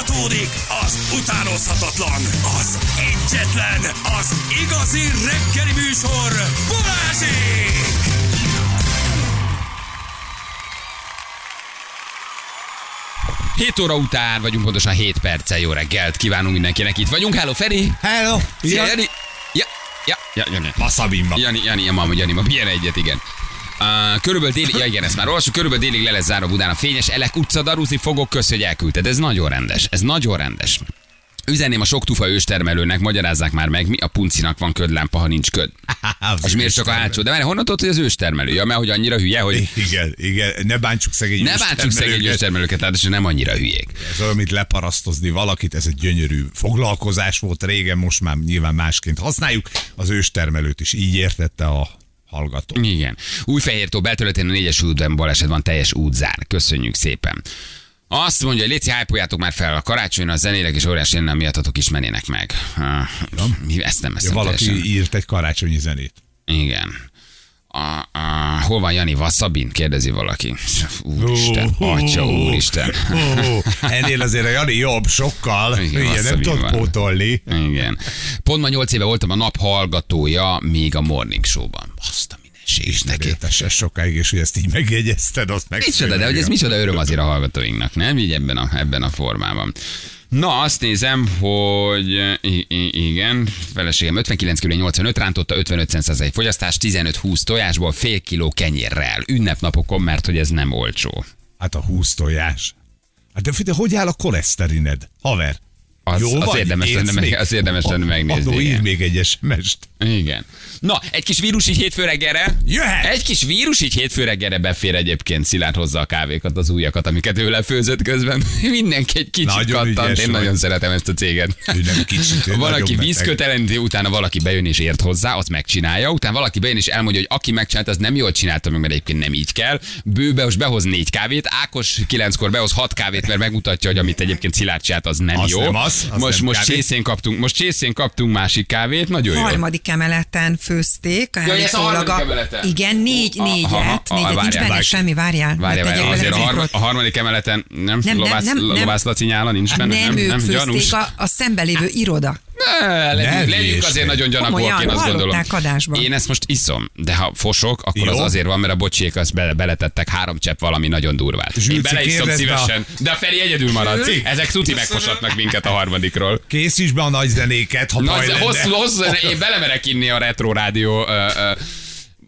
Folytatódik az utánozhatatlan, az egyetlen, az igazi reggeli műsor, Balázsék! Hét óra után vagyunk, pontosan 7 perccel. Jó reggelt kívánunk mindenkinek. Itt vagyunk. Hello, Feri! Hello! Szia, Jani! Ja, ja, ja, Jani. Wasabimba. Jani, Jani, ja, mama, Jani, ma milyen egyet, igen. Uh, körülbelül délig, ja igen, ezt már olvasjuk, körülbelül délig le lesz zárva Budán a fényes Elek utca, darúzni fogok, kösz, hogy elküldted. Ez nagyon rendes, ez nagyon rendes. Üzenném a sok tufa őstermelőnek, magyarázzák már meg, mi a puncinak van ködlámpa, ha nincs köd. És miért csak a hátsó? De várj, honnan tudod, hogy az őstermelő? Ja, mert hogy annyira hülye, hogy Igen, igen, ne bántsuk szegény ne bántsuk szegény őstermelőket. hát nem annyira hülyék. Ez olyan, mint leparasztozni valakit, ez egy gyönyörű foglalkozás volt régen, most már nyilván másként használjuk. Az őstermelőt is így értette a hallgató. Igen. Újfehértó belterületén a négyes útban baleset van, teljes útzár. Köszönjük szépen. Azt mondja, hogy léci hájpoljátok már fel a karácsonyra, a zenélek és óriási lenne, miattatok ismernének meg. Mi ezt nem Ja, eszem valaki teljesen. írt egy karácsonyi zenét. Igen. A, a, hol van Jani Vasszabin? Kérdezi valaki. Úristen, Ó, atya, úristen. Ó, ennél azért a Jani jobb, sokkal. Igen, Igen, nem van. pótolni. Igen. Pont ma nyolc éve voltam a nap hallgatója még a Morning Show-ban. Azt a mindenség neki. Értes ez sokáig, és hogy ezt így megjegyezted, azt meg. Micsoda, de hogy ez micsoda öröm azért a hallgatóinknak, nem? Így ebben a, ebben a formában. Na, azt nézem, hogy igen, feleségem 59 kg 85 rántotta, 55 cent egy fogyasztás, 15-20 tojásból, fél kiló kenyérrel, ünnepnapokon, mert hogy ez nem olcsó. Hát a 20 tojás. Hát de figyelj, hogy áll a koleszterined? Haver. Az- az vagy? érdemes lenne meg- az érdemes lenne megnézni, Adó, ír még egy SMS-t. Igen. Na, egy kis vírus így hétfő reggelre. Jöhet! Egy kis vírus így hétfő reggelre befér egyébként Szilárd hozzá a kávékat, az újakat, amiket ő lefőzött közben. Mindenki egy kicsit Nagyon kattant. Én nagyon szeretem ezt a céget. Ő nem kicsit, ő Van, nagyon aki beteg. vízkötelenti, utána valaki bejön és ért hozzá, azt megcsinálja, utána valaki bejön és elmondja, hogy aki megcsinálta, az nem jól csinálta meg, mert egyébként nem így kell. Bőbe most behoz négy kávét, Ákos kilenckor behoz hat kávét, mert megmutatja, hogy amit egyébként Szilárd csinált, az nem Az jó. nem az, most most csészén kaptunk, most csészén kaptunk másik kávét, nagyon jó. harmadik emeleten főzték. Ja, ez a harmadik emeleten. Igen, négy, Aha, négyet. aha, négyet. várjál, Nincs benne semmi, várjál. Várjál, várjál, azért a, bele har- cinkot. a harmadik emeleten nem, Nem, nem, lovász, nem, nem. lovász Laci nyála nincs benne, nem, nem, ők nem, főzték a, a szembe lévő iroda. Ne, legyünk, Ne legyünk azért nagyon gyanakúak, Komolyan, én azt gondolom. adásban. Én ezt most iszom, de ha fosok, akkor Jó. az azért van, mert a bocsiék azt bele, beletettek három csepp valami nagyon durvát. Én Zsülci, beleiszom kérdezd be a- szívesen, de a Feri egyedül marad. Zsülci. Ezek tuti megfosatnak minket a harmadikról. Készíts be a nagy zenéket, ha Na, baj ez lenne. hosszú, hosszú, én belemerek inni a Retro Rádió ö, ö,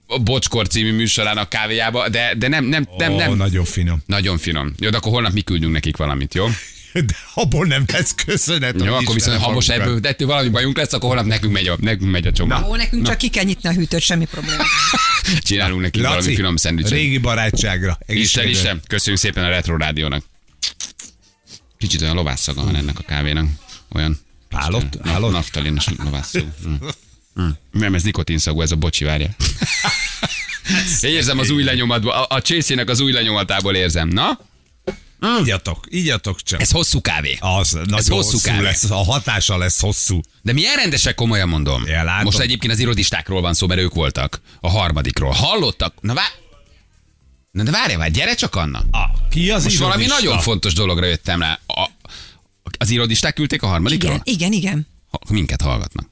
a Bocskor című műsorának kávéjába, de, de nem, nem, nem, Ó, nem. nagyon finom. Nagyon finom. Jó, de akkor holnap mi küldünk nekik valamit, jó? De abból nem lesz köszönet. Jó, akkor viszont ha most ebből ettől valami bajunk lesz, akkor holnap nekünk megy a, nekünk megy a csomag. Ó, nekünk csak ki kell nyitni a hűtőt, semmi probléma. Csinálunk nekik valami Laci, finom szendvicset. régi barátságra. Isten. Isten, köszönjük szépen a Retro Rádiónak. Kicsit olyan lovásszaga van ennek a kávénak. Olyan. Állott? Na, Állott? naftalinos lovásszag. Mm. Mm. Nem, ez nikotinszagú, ez a bocsi, várja. Érzem az új lenyomatból, a, a csészének az új lenyomatából érzem. Na? Igyatok, igyatok csak. Ez hosszú kávé. Az nagyon hosszú hosszú, kávé. lesz, a hatása lesz hosszú. De milyen rendesek, komolyan mondom. Ja, látom. Most egyébként az irodistákról van szó, mert ők voltak. A harmadikról. Hallottak? Na vár... Na de várjál, várj, gyere csak Anna. Ah, ki az Most valami irodista? nagyon fontos dologra jöttem rá. A, az irodisták küldték a harmadikról? Igen, igen, igen. Ha, minket hallgatnak.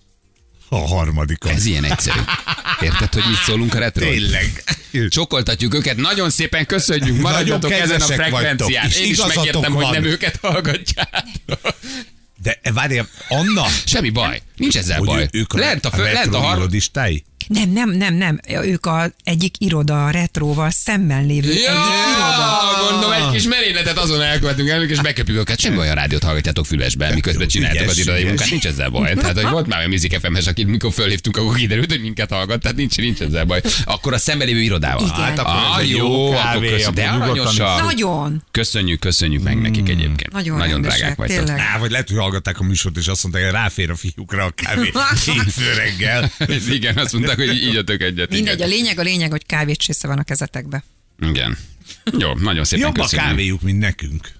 A harmadikon. Ez ilyen egyszerű. Érted, hogy mit szólunk a retro? Tényleg. Csokoltatjuk őket, nagyon szépen köszönjük, maradjatok ezen a frekvencián. vagytok, Én is megértem, hogy nem őket hallgatják. De várjál, Anna, Semmi baj, nincs ezzel hogy baj. ők a, lent a, fő, lent a har... irodistái? Nem, nem, nem, nem. Ők az egyik iroda a retróval szemben lévő egyik iroda. Mondom, egy kis merényletet azon elkövetünk el, és beköpjük őket. Semmi olyan rádiót hallgatjátok fülesbe, miközben csináltok az irodai ügyes. munkát, nincs ezzel baj. Tehát, hogy volt már olyan Music FM-es, akit mikor fölhívtunk, akkor kiderült, hogy minket hallgat, tehát nincs, nincs ezzel baj. Akkor a szemben lévő irodával. Igen. Hát akkor ah, jó, jó akkor kávé, köszönjük. De akkor nyugodtan aranyosak. Nagyon. Köszönjük, köszönjük meg nekik egyébként. Nagyon Nagyon drágák vagytok. Á, vagy lehet, hogy hallgatták a műsort, és azt mondták, hogy ráfér a fiúkra a kávé hétfő reggel. Igen, azt mondták, hogy így jöttök egyet. Mindegy, a lényeg, a lényeg, hogy kávét van a kezetekbe. igen. Jó, nagyon szépen Jobb a köszönjük. kávéjuk, mint nekünk.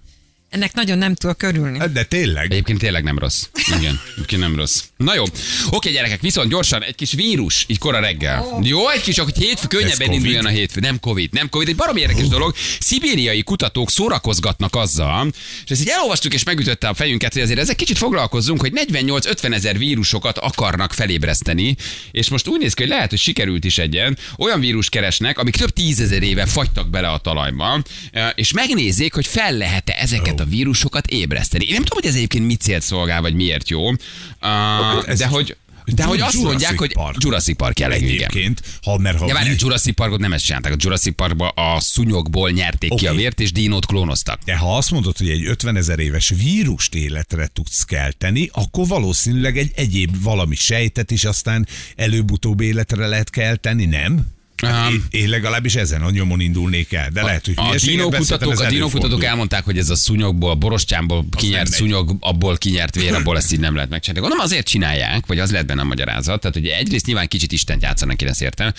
Ennek nagyon nem tudok körülni. De tényleg. Egyébként tényleg nem rossz. Igen, egyébként nem rossz. Na jó. Oké, gyerekek, viszont gyorsan egy kis vírus, így kora reggel. Jó, egy kis, hogy hétfő könnyebben induljon a hétfő. Nem Covid, nem Covid. Egy barom érdekes dolog. Szibériai kutatók szórakozgatnak azzal, és ezt így elolvastuk és megütötte a fejünket, hogy azért ezek kicsit foglalkozzunk, hogy 48-50 ezer vírusokat akarnak felébreszteni, és most úgy néz ki, hogy lehet, hogy sikerült is egyen. Olyan vírus keresnek, amik több tízezer éve fagytak bele a talajba, eh, és megnézzék, hogy fel lehet-e ezeket a vírusokat ébreszteni. Én nem tudom, hogy ez egyébként mit célt szolgál, vagy miért jó, Ah, Ez de hogy de hogy azt mondják, hogy. Jurassic Park jellegű. Egyébként, ha, mert ha Ja, várj, a Jurassic Parkot nem ezt csinálták. A Jurassic Parkba a szúnyogból nyerték ki Oké. a vért, és dinót klónoztak. De ha azt mondod, hogy egy 50 ezer éves vírust életre tudsz kelteni, akkor valószínűleg egy egyéb valami sejtet is aztán előbb-utóbb életre lehet kelteni, nem? Hát én, én legalábbis ezen a nyomon indulnék el, de lehet, hogy A dinókutatók, a dinókutatók elmondták, hogy ez a szúnyogból, a borostyámból kinyert szúnyog, abból kinyert vér, abból ezt így nem lehet megcsinálni. Gondolom azért csinálják, vagy az lehet benne a magyarázat. Tehát, hogy egyrészt nyilván kicsit Isten játszanak, én ezt értem.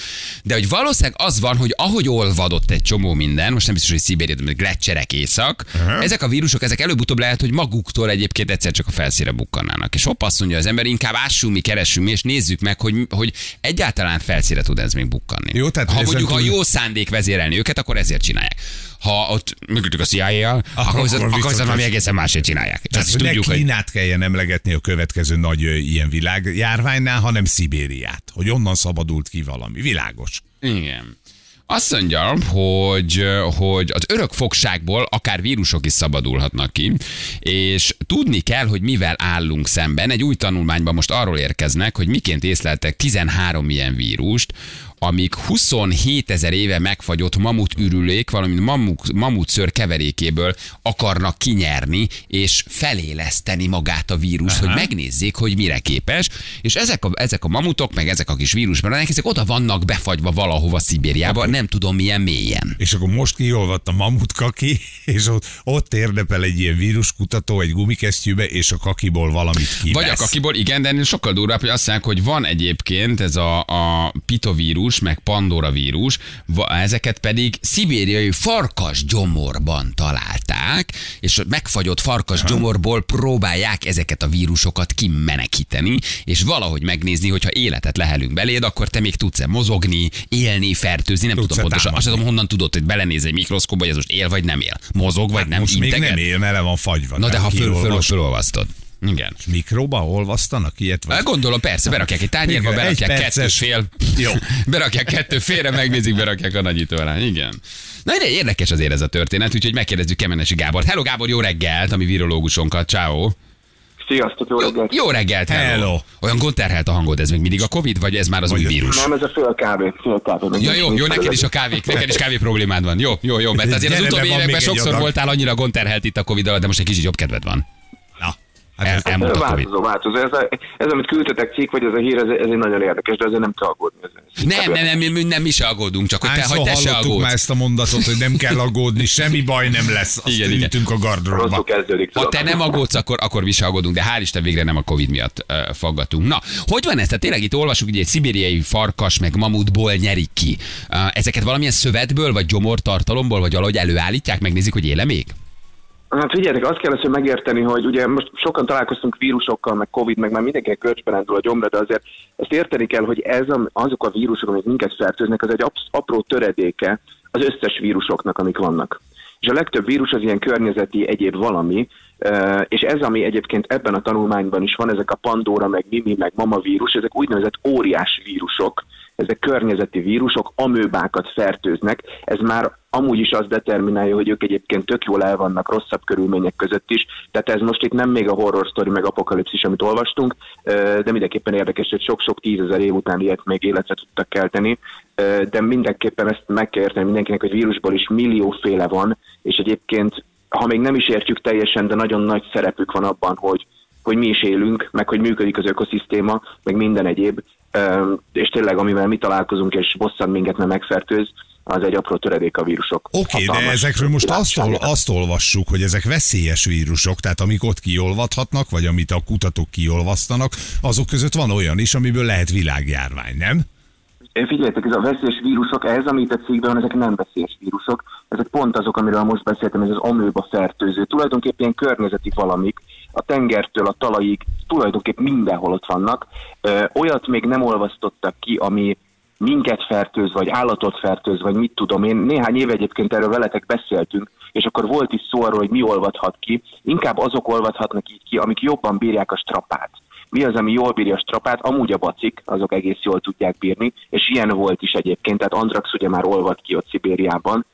De hogy valószínűleg az van, hogy ahogy olvadott egy csomó minden, most nem biztos, hogy Szibéria, de gletszerek észak, ezek a vírusok, ezek előbb-utóbb lehet, hogy maguktól egyébként egyszer csak a felszíre bukkannának. És hopp azt mondja az ember, inkább ássunk mi, keressünk mi, és nézzük meg, hogy, hogy egyáltalán felszíre tud ez még bukkanni. Jó, tehát ha mondjuk, túl- jó szándék vezérelni őket, akkor ezért csinálják. Ha ott működik a CIA-jal, akkor, akkor akkor valami egészen másért csinálják. Tehát, hogy tudjuk, ne hogy Kínát kelljen emlegetni a következő nagy ilyen világjárványnál, hanem Szibériát, hogy onnan szabadult ki valami. Világos. Igen. Azt mondja, hogy, hogy az örök fogságból akár vírusok is szabadulhatnak ki, és tudni kell, hogy mivel állunk szemben. Egy új tanulmányban most arról érkeznek, hogy miként észleltek 13 ilyen vírust, amik 27 ezer éve megfagyott mamut ürülék, valamint mamut, mamutször keverékéből akarnak kinyerni, és feléleszteni magát a vírust, hogy megnézzék, hogy mire képes, és ezek a, ezek a mamutok, meg ezek a kis vírusbaranek, ezek oda vannak befagyva valahova Szibériába, nem tudom milyen mélyen. És akkor most kiolvadt a mamut kaki, és ott, ott érdepel egy ilyen víruskutató egy gumikesztyűbe, és a kakiból valamit kivesz. Vagy a kakiból, igen, de sokkal durvább, hogy azt mondják, hogy van egyébként ez a, a pitovírus, meg pandora vírus, ezeket pedig szibériai farkas gyomorban találták, és megfagyott farkas gyomorból próbálják ezeket a vírusokat kimenekíteni, és valahogy megnézni, hogyha életet lehelünk beléd, akkor te még tudsz-e mozogni, élni, fertőzni, nem tudom pontosan. Azt tudom, honnan tudod, hogy belenéz egy mikroszkóba, hogy ez most él vagy nem él. Mozog vagy nem, Hát Most még integet? nem él, mert le van fagyva. Na de ha föl, föl, fölolvasztod. Igen. Mikróba olvasztanak ilyet? Vagy? Hát Gondolom, persze, berakják egy tányérba, Igen, berakják egy kettő fél. Jó. Berakják kettő félre, megnézik, berakják a nagyító alá. Igen. Na de érdekes azért ez a történet, úgyhogy megkérdezzük Kemenesi Gábor. Hello Gábor, jó reggelt, a mi virológusunkat. Ciao. Sziasztok, jó reggelt! Jó reggelt, hello. Hello. Olyan gondterhelt a hangod, ez még mindig a Covid, vagy ez már az új Vagy- vírus? Nem, ez a fél kávé, fél kávé. Ja, jó, jó, neked is a kávé, neked is kávé problémád van. Jó, jó, jó, mert azért az utóbbi években sokszor voltál annyira gondterhelt itt a Covid alatt, de most egy kicsit jobb kedved van. Na, El- hát ez. Változó, változó. Ez, a, ez, amit küldtetek cikk, vagy ez a hír, ez, ez egy nagyon érdekes, de azért nem kell aggódni. Ez, ez Nem, nem, nem, nem, nem, mi se aggódunk, csak hogy te, hogy te se aggódsz. már ezt a mondatot, hogy nem kell aggódni, semmi baj nem lesz. Azt Igen, igen, a gardróba. kezdődik. Ha te nem aggódsz, akkor, akkor mi se aggódunk, de hál' Isten végre nem a Covid miatt uh, faggatunk. Na, hogy van ez? Tehát tényleg itt olvasjuk, hogy egy szibériai farkas meg mamutból nyerik ki. Uh, ezeket valamilyen szövetből, vagy gyomortartalomból, vagy valahogy előállítják, megnézik, hogy éle még? Hát figyeljetek, azt kell először megérteni, hogy ugye most sokan találkoztunk vírusokkal, meg Covid, meg már mindenkinek körcsben rendül a gyomra, de azért ezt érteni kell, hogy ez a, azok a vírusok, amik minket fertőznek, az egy apró töredéke az összes vírusoknak, amik vannak. És a legtöbb vírus az ilyen környezeti egyéb valami, és ez, ami egyébként ebben a tanulmányban is van, ezek a Pandora, meg Mimi, meg Mama vírus, ezek úgynevezett óriás vírusok, ezek környezeti vírusok, amőbákat fertőznek. Ez már amúgy is azt determinálja, hogy ők egyébként tök jól el vannak rosszabb körülmények között is. Tehát ez most itt nem még a horror story meg apokalipszis, amit olvastunk, de mindenképpen érdekes, hogy sok-sok tízezer év után ilyet még életre tudtak kelteni. De mindenképpen ezt meg kell érteni mindenkinek, hogy vírusból is millióféle van, és egyébként ha még nem is értjük teljesen, de nagyon nagy szerepük van abban, hogy, hogy mi is élünk, meg hogy működik az ökoszisztéma, meg minden egyéb, és tényleg amivel mi találkozunk, és bosszant minket, mert megfertőz, az egy apró töredék a vírusok. Oké, okay, de ezekről most azt, ol, azt olvassuk, hogy ezek veszélyes vírusok, tehát amik ott kiolvadhatnak, vagy amit a kutatók kiolvasztanak, azok között van olyan is, amiből lehet világjárvány, nem? Figyeljetek, ez a veszélyes vírusok, ez, amit a cikkben van, ezek nem veszélyes vírusok, ezek pont azok, amiről most beszéltem, ez az amőba fertőző. Tulajdonképpen ilyen környezeti valamik, a tengertől a talajig, tulajdonképpen mindenhol ott vannak. Olyat még nem olvasztottak ki, ami minket fertőz, vagy állatot fertőz, vagy mit tudom én. Néhány év egyébként erről veletek beszéltünk, és akkor volt is szó arról, hogy mi olvadhat ki. Inkább azok olvadhatnak így ki, amik jobban bírják a strapát. Mi az, ami jól bírja a strapát? Amúgy a bacik, azok egész jól tudják bírni, és ilyen volt is egyébként, tehát Andrax ugye már olvad ki ott Szibériában.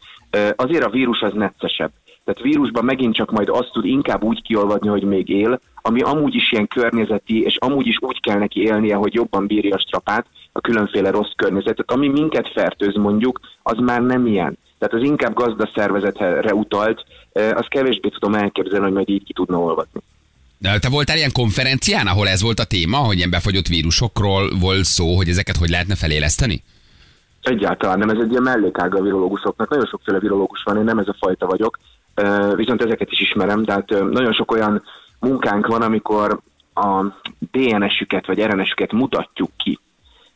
Azért a vírus az neccesebb. Tehát vírusban megint csak majd azt tud inkább úgy kiolvadni, hogy még él, ami amúgy is ilyen környezeti, és amúgy is úgy kell neki élnie, hogy jobban bírja a strapát, a különféle rossz környezetet. Ami minket fertőz mondjuk, az már nem ilyen. Tehát az inkább gazdaszervezetre utalt, azt kevésbé tudom elképzelni, hogy majd így ki tudna olvadni. De te voltál ilyen konferencián, ahol ez volt a téma, hogy ilyen befagyott vírusokról volt szó, hogy ezeket hogy lehetne feléleszteni? Egyáltalán nem, ez egy ilyen mellékága a virológusoknak. Nagyon sokféle virológus van, én nem ez a fajta vagyok, viszont ezeket is ismerem, tehát nagyon sok olyan munkánk van, amikor a DNS-üket vagy RNS-üket mutatjuk ki.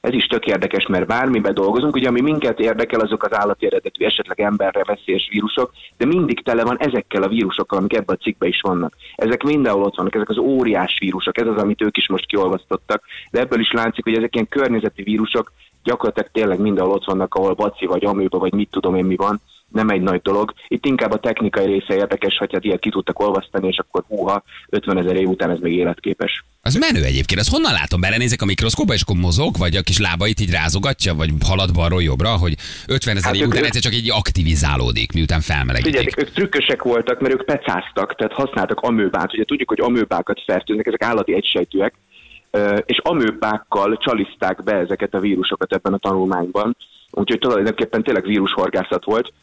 Ez is tök érdekes, mert bármiben dolgozunk, ugye ami minket érdekel, azok az állati eredetű, esetleg emberre veszélyes vírusok, de mindig tele van ezekkel a vírusokkal, amik ebben a cikkben is vannak. Ezek mindenhol ott vannak, ezek az óriás vírusok, ez az, amit ők is most kiolvasztottak, de ebből is látszik, hogy ezek ilyen környezeti vírusok, gyakorlatilag tényleg mindenhol ott vannak, ahol baci vagy amőba, vagy mit tudom én mi van, nem egy nagy dolog. Itt inkább a technikai része érdekes, hogy hát ilyet ki tudtak olvasztani, és akkor húha, 50 ezer év után ez még életképes. Az menő egyébként, az honnan látom? Belenézek a mikroszkóba, és akkor mozog, vagy a kis lábait így rázogatja, vagy halad balról jobbra, hogy 50 ezer Hát év után egyszer csak így aktivizálódik, miután felmelegítik. Figyeljetek, ők trükkösek voltak, mert ők pecáztak, tehát használtak amőbát. Ugye tudjuk, hogy amőbákat fertőznek, ezek állati egysejtűek, és amőbákkal csaliszták be ezeket a vírusokat ebben a tanulmányban. Úgyhogy tulajdonképpen tényleg vírushorgászat volt,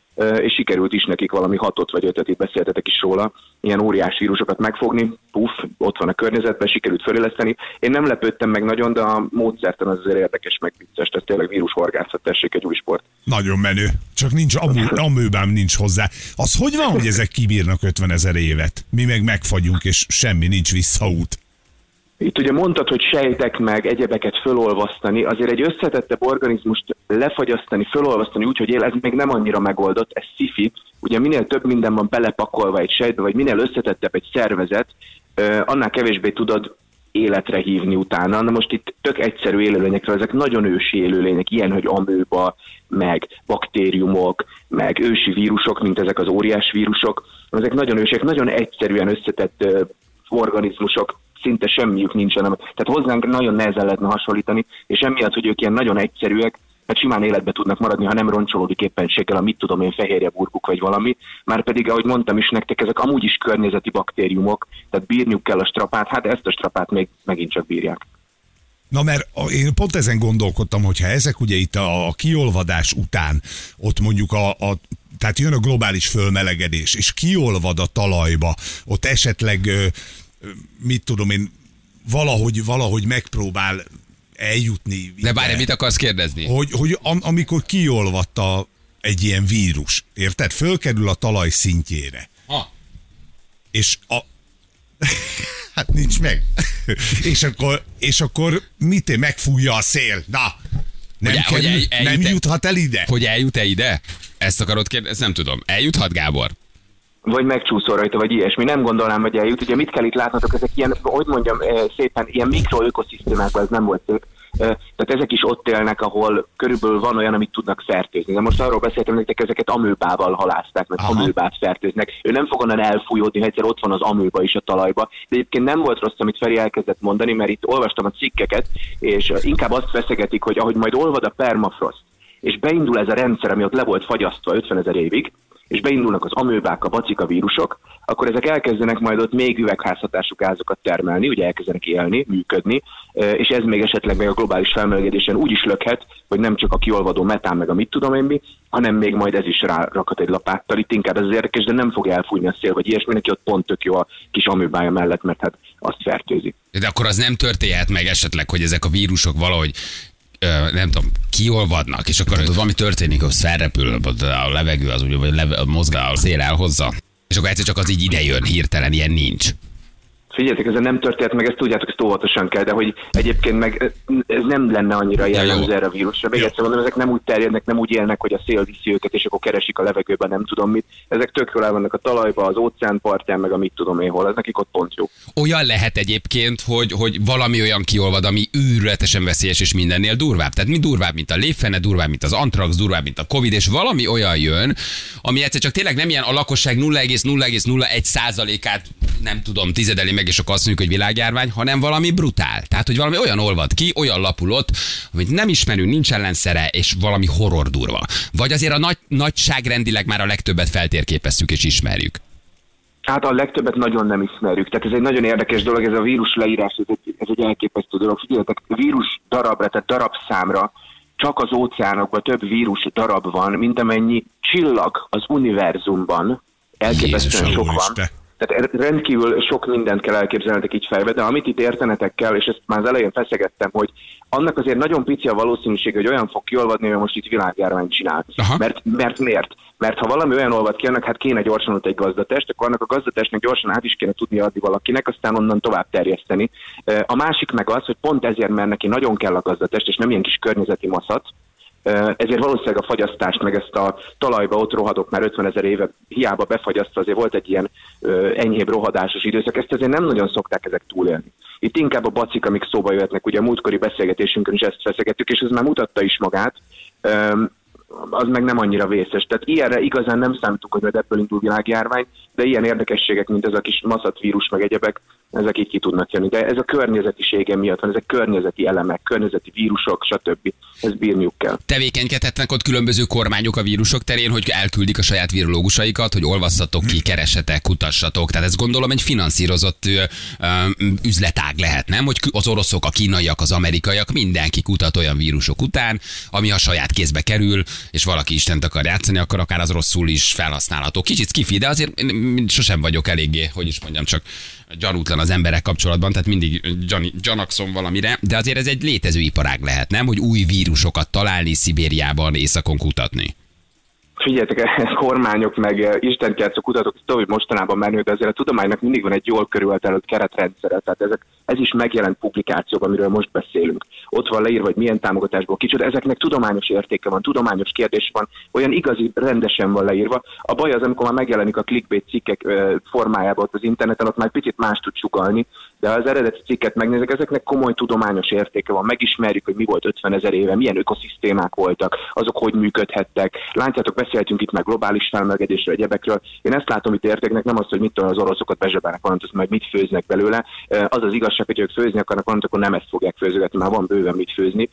és sikerült is nekik valami hatot vagy ötöt, itt beszéltetek is róla, ilyen óriás vírusokat megfogni, puff, ott van a környezetben, sikerült föléleszteni. Én nem lepődtem meg nagyon, de a módszertan az azért érdekes, meg vicces, tehát tényleg vírushorgászat, tessék egy új sport. Nagyon menő. Csak nincs amő, amőbám nincs hozzá. Az hogy van, hogy ezek kibírnak 50 ezer évet? Mi meg megfagyunk, és semmi nincs visszaút. Itt ugye mondtad, hogy sejtek meg egyebeket fölolvasztani, azért egy összetettebb organizmust lefagyasztani, fölolvasztani úgy, hogy él, ez még nem annyira megoldott, ez szifi. Ugye minél több minden van belepakolva egy sejtbe, vagy minél összetettebb egy szervezet, annál kevésbé tudod életre hívni utána. Na most itt tök egyszerű élőlényekről, ezek nagyon ősi élőlények, ilyen, hogy amőba, meg baktériumok, meg ősi vírusok, mint ezek az óriás vírusok. Ezek nagyon ősiek, nagyon egyszerűen összetett organizmusok, szinte semmiük nincsen. Tehát hozzánk nagyon nehezen lehetne hasonlítani, és emiatt, hogy ők ilyen nagyon egyszerűek, hát simán életbe tudnak maradni, ha nem roncsolódik éppenséggel a mit tudom én fehérje burkuk vagy valami, már pedig, ahogy mondtam is nektek, ezek amúgy is környezeti baktériumok, tehát bírniuk kell a strapát, hát ezt a strapát még megint csak bírják. Na mert én pont ezen gondolkodtam, hogyha ezek ugye itt a, a kiolvadás után, ott mondjuk a, a tehát jön a globális fölmelegedés, és kiolvad a talajba, ott esetleg, mit tudom én, valahogy, valahogy megpróbál eljutni. De ide. mit akarsz kérdezni? Hogy, hogy am, amikor kiolvadta egy ilyen vírus, érted? Fölkerül a talaj szintjére. Ha. És a... hát nincs meg. és, akkor, és akkor mit megfújja a szél. Na, nem, Hogy- hogy kerül, el- nem juthat el ide? Hogy eljut-e ide? Ezt akarod kérdezni? Ezt nem tudom. Eljuthat, Gábor? Vagy megcsúszol rajta, vagy ilyesmi. Nem gondolnám, hogy eljut. Ugye mit kell itt látnotok, ezek ilyen, hogy mondjam eh, szépen, ilyen mikroökoszisztémákban, ez nem volt szép. Eh, Tehát ezek is ott élnek, ahol körülbelül van olyan, amit tudnak fertőzni. De most arról beszéltem nektek, ezeket amőbával halázták, meg Aha. amőbát fertőznek. Ő nem fog onnan elfújódni, egyszer ott van az amőba is a talajba. De egyébként nem volt rossz, amit Feri elkezdett mondani, mert itt olvastam a cikkeket, és eh, inkább azt feszegetik, hogy ahogy majd olvad a permafrost, és beindul ez a rendszer, ami ott le volt fagyasztva 50 ezer évig, és beindulnak az amőbák, a bacika vírusok, akkor ezek elkezdenek majd ott még üvegházhatású gázokat termelni, ugye elkezdenek élni, működni, és ez még esetleg még a globális felmelegedésen úgy is lökhet, hogy nem csak a kiolvadó metán meg a mit tudom én mi, hanem még majd ez is rárakhat egy lapáttal. Itt inkább ez az érdekes, de nem fog elfújni a szél, vagy ilyesmi, neki ott pont tök jó a kis amőbája mellett, mert hát azt fertőzi. De akkor az nem történhet meg esetleg, hogy ezek a vírusok valahogy nem tudom, kiolvadnak, és akkor ott valami történik, hogy felrepül a levegő, az ugye, vagy leve, mozgál, a szél elhozza, és akkor egyszer csak az így ide jön, hirtelen ilyen nincs. Figyeljetek, ez nem történt meg, ezt tudjátok, ezt óvatosan kell, de hogy egyébként meg ez nem lenne annyira jellemző erre a vírusra. Még egyszer mondom, ezek nem úgy terjednek, nem úgy élnek, hogy a szél viszi őket, és akkor keresik a levegőben, nem tudom mit. Ezek tök jól vannak a talajba, az óceánpartján, meg a mit tudom én hol. Ez nekik ott pont jó. Olyan lehet egyébként, hogy, hogy valami olyan kiolvad, ami őrületesen veszélyes és mindennél durvább. Tehát mi durvább, mint a lépfene, durvább, mint az antrax, durvább, mint a Covid, és valami olyan jön, ami egyszer csak tényleg nem ilyen a lakosság 0,0,01 százalékát nem tudom, tizedeli meg, és akkor azt mondjuk, hogy világjárvány, hanem valami brutál. Tehát, hogy valami olyan olvad ki, olyan lapulott, amit nem ismerünk, nincs ellenszere, és valami horror durva. Vagy azért a nagy, nagyságrendileg már a legtöbbet feltérképeztük és ismerjük. Hát a legtöbbet nagyon nem ismerjük. Tehát ez egy nagyon érdekes dolog, ez a vírus leírás, ez egy, ez egy elképesztő dolog. Figyeljetek, vírus darabra, tehát darabszámra csak az óceánokban több vírus darab van, mint amennyi csillag az univerzumban. Elképesztően Jézus, sok van. úristen. Tehát rendkívül sok mindent kell elképzelnetek így fejbe, de amit itt értenetek kell, és ezt már az elején feszegettem, hogy annak azért nagyon pici a valószínűség, hogy olyan fog kiolvadni, hogy most itt világjárványt csinál. Aha. Mert, mert miért? Mert ha valami olyan olvad ki, annak hát kéne gyorsan ott egy gazdatest, akkor annak a gazdatestnek gyorsan át is kéne tudni adni valakinek, aztán onnan tovább terjeszteni. A másik meg az, hogy pont ezért, mert neki nagyon kell a gazdatest, és nem ilyen kis környezeti maszat, ezért valószínűleg a fagyasztást, meg ezt a talajba ott rohadok már 50 ezer éve, hiába befagyasztva, azért volt egy ilyen enyhébb rohadásos időszak, ezt azért nem nagyon szokták ezek túlélni. Itt inkább a bacik, amik szóba jöhetnek, ugye a múltkori beszélgetésünkön is ezt feszegettük, és ez már mutatta is magát, az meg nem annyira vészes. Tehát ilyenre igazán nem számítunk, hogy majd ebből indul világjárvány, de ilyen érdekességek, mint ez a kis maszatvírus, meg egyebek, ezek így ki tudnak jönni. De ez a környezetisége miatt van, ezek környezeti elemek, környezeti vírusok, stb. Ezt bírniuk kell. Tevékenykedhetnek ott különböző kormányok a vírusok terén, hogy elküldik a saját virológusaikat, hogy olvassatok ki, keresetek, kutassatok. Tehát ez gondolom egy finanszírozott ö, ö, üzletág lehet, nem? Hogy az oroszok, a kínaiak, az amerikaiak, mindenki kutat olyan vírusok után, ami a saját kézbe kerül, és valaki Istent akar játszani, akkor akár az rosszul is felhasználható. Kicsit skifi, de azért sosem vagyok eléggé, hogy is mondjam, csak gyanútlan az emberek kapcsolatban, tehát mindig gyani, gyanakszom valamire, de azért ez egy létező iparág lehet, nem? Hogy új vírusokat találni Szibériában, északon kutatni. Figyeljetek, ez kormányok, meg eh, istenkertszó kutatók, hogy mostanában menő, de azért a tudománynak mindig van egy jól körültelült keretrendszere. Tehát ezek, ez is megjelent publikációban, amiről most beszélünk. Ott van leírva, hogy milyen támogatásból kicsit. Ezeknek tudományos értéke van, tudományos kérdés van, olyan igazi, rendesen van leírva. A baj az, amikor már megjelenik a clickbait cikkek formájában ott az interneten, ott már picit más tud sugalni, de ha az eredeti cikket megnézek, ezeknek komoly tudományos értéke van. Megismerjük, hogy mi volt 50 ezer éve, milyen ökoszisztémák voltak, azok hogy működhettek. Látjátok, beszéltünk itt meg globális felmelegedésről, egyebekről. Én ezt látom itt értéknek, nem az, hogy mit tudom, az oroszokat bezsebelnek valamit, azt meg mit főznek belőle. Az az igazság, hogy ők főzni akarnak valamit, akkor nem ezt fogják főzögetni, már van bőven mit főzni,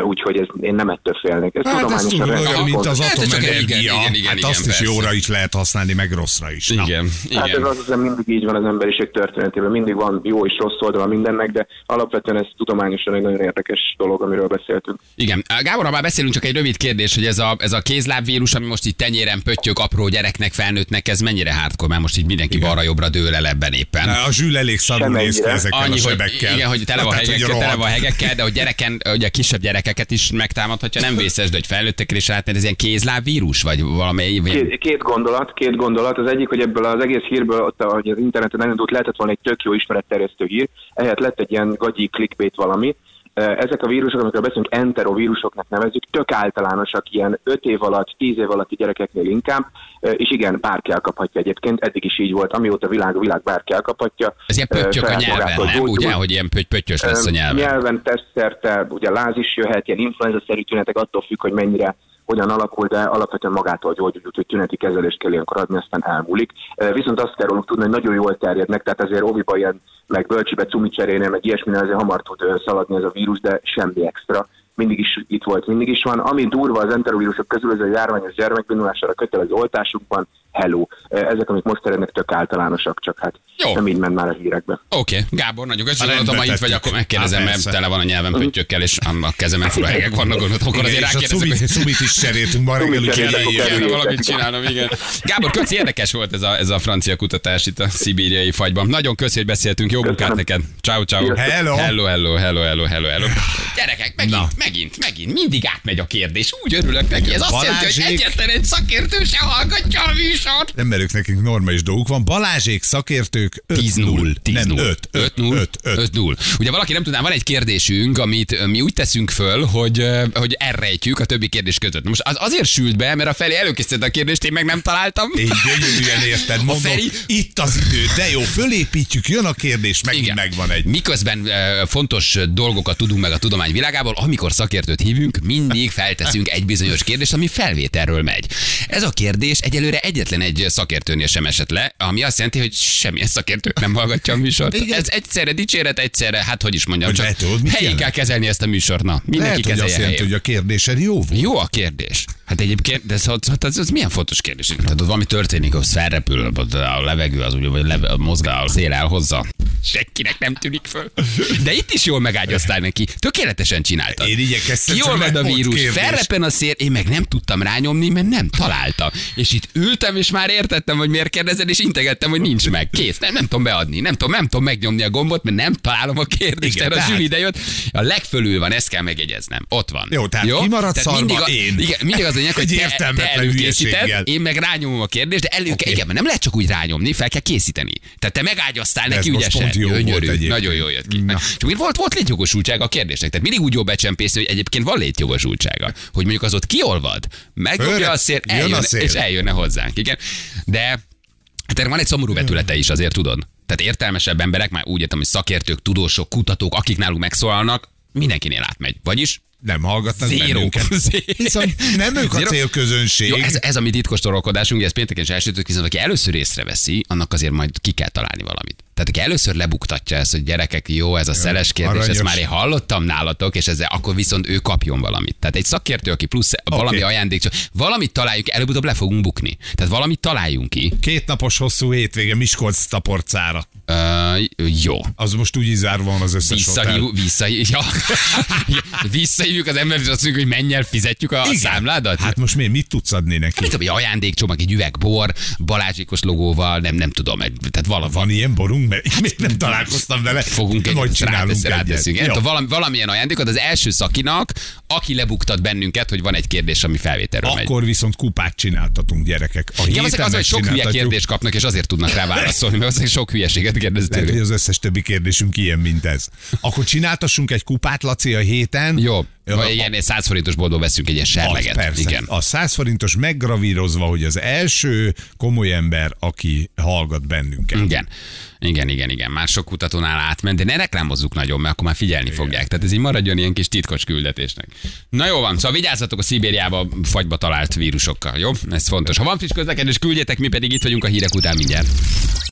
úgyhogy ez, én nem ettől félnék. Ez Hát ez tudományosan rendben olyan, mint az Hát, atomenergia. igen, igen, igen, hát igen, azt is persze. jóra is lehet használni, meg rosszra is. Na. Igen, Hát ez igen. az, az mindig így van az emberiség történetében, mindig van jó és rossz oldala mindennek, de alapvetően ez tudományosan egy nagyon érdekes dolog, amiről beszéltünk. Igen. Gábor, ha már beszélünk, csak egy rövid kérdés, hogy ez a, ez a kézlábvírus, ami most itt tenyéren pöttyök apró gyereknek, felnőttnek, ez mennyire hardcore, mert most így mindenki balra-jobbra dől el ebben éppen. A zsül elég szarul néz ki Annyi, a hogy, sebekkel. igen, hogy tele van, Hát, hogy hegekkel, tele van hegekkel, de hogy gyereken, ugye kisebb gyerekeket is megtámadhatja, nem vészes, de hogy felnőttekre is átmegy, ez ilyen kézlábvírus, vagy valami, vagy Két, két gondolat, két gondolat. Az egyik, hogy ebből az egész hírből, ott, ahogy az interneten elindult, lehetett volna egy tök jó ismeretterjesztő hír, ehhez lett egy ilyen gagyi clickbait valami. Eh, Ezek a vírusok, amikről beszélünk, enterovírusoknak nevezzük, tök általánosak, ilyen 5 év alatt, 10 év alatti gyerekeknél inkább, Eh, és igen, bárki elkaphatja egyébként, eddig is így volt, amióta világ, a világ bárki elkaphatja. ez ilyen Eh, pöttyök a nyelven, nem? gyógyul. Ugye, hogy ilyen pötty- pöttyös lesz a nyelven. Nyelven tesztszerte, ugye láz is jöhet, ilyen influenza-szerű tünetek, attól függ, hogy mennyire hogyan alakul, de alapvetően magától gyógyul, úgyhogy tüneti kezelést kell ilyenkor adni, aztán elmúlik. Viszont azt kell róluk tudni, hogy nagyon jól terjednek, tehát azért óviba ilyen, meg bölcsibe, cumicserénél, meg ilyesminél azért hamar tud szaladni ez a vírus, de semmi extra. Mindig is itt volt, mindig is van. Ami durva az enterovírusok közül, ez a járványos gyermekbénulására kötelező oltásunkban, hello. Eh, Ezek, amik most terjednek, tök általánosak, csak hát Jó. nem így ment már a hírekbe. Oké, Gábor, nagyon köszönöm, Ha gondoltam, ha itt vagy, akkor megkérdezem, Hát mert persze. tele van a nyelven pöttyökkel, és a kezemen fura hegek vannak, gondoltam, akkor Igen, azért hogy cumit is cseréltünk ma reggel, kerüljétek. valamit csinálnom, igen. Gábor, köszi, érdekes volt ez a, ez a francia kutatás itt a szibériai fagyban. Nagyon köszi, hogy beszéltünk. Jó munkát neked. Ciao, ciao. Hello. Hello, hello, hello, hello, hello, hello. Gyerekek, megint. Megint, megint, mindig átmegy a kérdés. Úgy örülök neki. Ez azt jelenti, hogy Balázsék. egyetlen egy szakértő se hallgatja a műsor. műsor. Nem merők nekünk normális dolguk van. Balázsék szakértők 10-0. 5-0. Nem 10-0. 5. 5-0. 5-0. Ugye valaki nem tudná, van egy kérdésünk, amit mi úgy teszünk föl, hogy, hogy elrejtjük a többi kérdés között. Most az azért sült be, mert a Feri előkészítette a kérdést, én meg nem találtam. Én gyönyörűen érted, mondom, Feri- itt az idő, de jó, fölépítjük, jön a kérdés, megint Igen. megvan egy. Miközben fontos dolgokat tudunk meg a tudomány világából, amikor szakértőt hívünk, mindig felteszünk egy bizonyos kérdést, ami felvételről megy. Ez a kérdés egyelőre egyetlen egy szakértőnél sem esett le, ami azt jelenti, hogy semmilyen szakértő nem hallgatja a műsort. Igen. Ez egyszerre dicséret, egyszerre, hát hogy is mondjam, Hogy csak lehet, helyén kell kezelni ezt a műsort. Na, mindenki Lehet, hogy kezelje azt jelenti, hogy a kérdésed jó volt. Jó a kérdés. Hát egyébként, de ez, ez, ez, ez milyen fontos kérdés? Tehát ott valami történik, az felrepül, a levegő az ugye, vagy leve, a mozgál, a szél elhozza. Senkinek nem tűnik föl. De itt is jól megágyaztál neki. Tökéletesen csináltad. Én igyekeztem, Kiolvad a vírus, felrepen a szél, én meg nem tudtam rányomni, mert nem találtam. És itt ültem, és már értettem, hogy miért kérdezed, és integettem, hogy nincs meg. Kész. Nem, nem tudom beadni, nem tudom, nem tudom megnyomni a gombot, mert nem találom a kérdést. Igen, Erre a zsűri ide jött. A legfölül van, ezt kell megjegyeznem. Ott van. Jó, tehát kimaradsz Tehát mindig, a, én. Igen, mindig az lényeg, hogy te, te előkészíted, én meg rányomom a kérdést, de elő Oké. igen, mert nem lehet csak úgy rányomni, fel kell készíteni. Tehát te megágyaztál neki ügyesen. jó Gyönyörű, nagyon jó jött ki. Na. Csak volt, volt létjogosultsága a kérdésnek. Tehát mindig úgy jó becsempészni, hogy egyébként van létjogosultsága. Hogy mondjuk az ott kiolvad, megdobja a szél, jön a eljön, szél. és eljönne hozzánk. Igen. De hát erre van egy szomorú vetülete is, azért tudod. Tehát értelmesebb emberek, már úgy értem, hogy szakértők, tudósok, kutatók, akik náluk megszólalnak, mindenkinél átmegy. Vagyis Nem hallgatnak Zero. bennünket. Nem ők a célközönség. Jó, ez, ez a mi titkos torolkodásunk, ez pénteken is elsütött, viszont aki először észreveszi, annak azért majd ki kell találni valamit. Tehát aki először lebuktatja ezt, hogy gyerekek, jó, ez a szeles kérdés, ezt aranyos. már én hallottam nálatok, és ezzel akkor viszont ő kapjon valamit. Tehát egy szakértő, aki plusz okay. valami ajándék, csak valamit találjuk, előbb-utóbb le fogunk bukni. Tehát valamit találjunk ki. Két napos hosszú hétvége Miskolc taporcára. Uh, jó. Az most úgy zárva van az összes hotel. Visszahív, visszahív, visszahívjuk az embert, és azt mondjuk, hogy menj el, fizetjük a Igen. számládat. Hát most miért mit tudsz adni neki? Mit tudom, egy ajándékcsomag, egy üveg bor, Balázsikos logóval, nem, nem tudom, egy, tehát vala, Van ilyen borunk? Mert én még nem találkoztam vele. fogunk egy, Majd csinálunk rátesz, ráteszünk. Nem tudom, valami, valamilyen ajándékot az első szakinak, aki lebuktat bennünket, hogy van egy kérdés, ami felvételről megy. Akkor viszont kupát csináltatunk, gyerekek. A Igen, az, hogy sok hülye kérdést kapnak, és azért tudnak rá válaszolni, mert az sok hülyeséget kérdez Lehet, hogy az összes többi kérdésünk ilyen, mint ez. Akkor csináltassunk egy kupát, Laci, a héten. Jó, vagy a- ilyen 100 forintos boltból veszünk egy ilyen Az, serleget. persze. Igen. A 100 forintos meggravírozva, hogy az első komoly ember, aki hallgat bennünket. Igen. Igen, igen, igen. Már sok kutatónál átment, de ne reklámozzuk nagyon, mert akkor már figyelni igen. fogják. Tehát ez így maradjon ilyen kis titkos küldetésnek. Na jó van, szóval vigyázzatok a Szibériába fagyba talált vírusokkal, jó? Ez fontos. Ha van friss közlekedés, küldjetek, mi pedig itt vagyunk a hírek után mindjárt.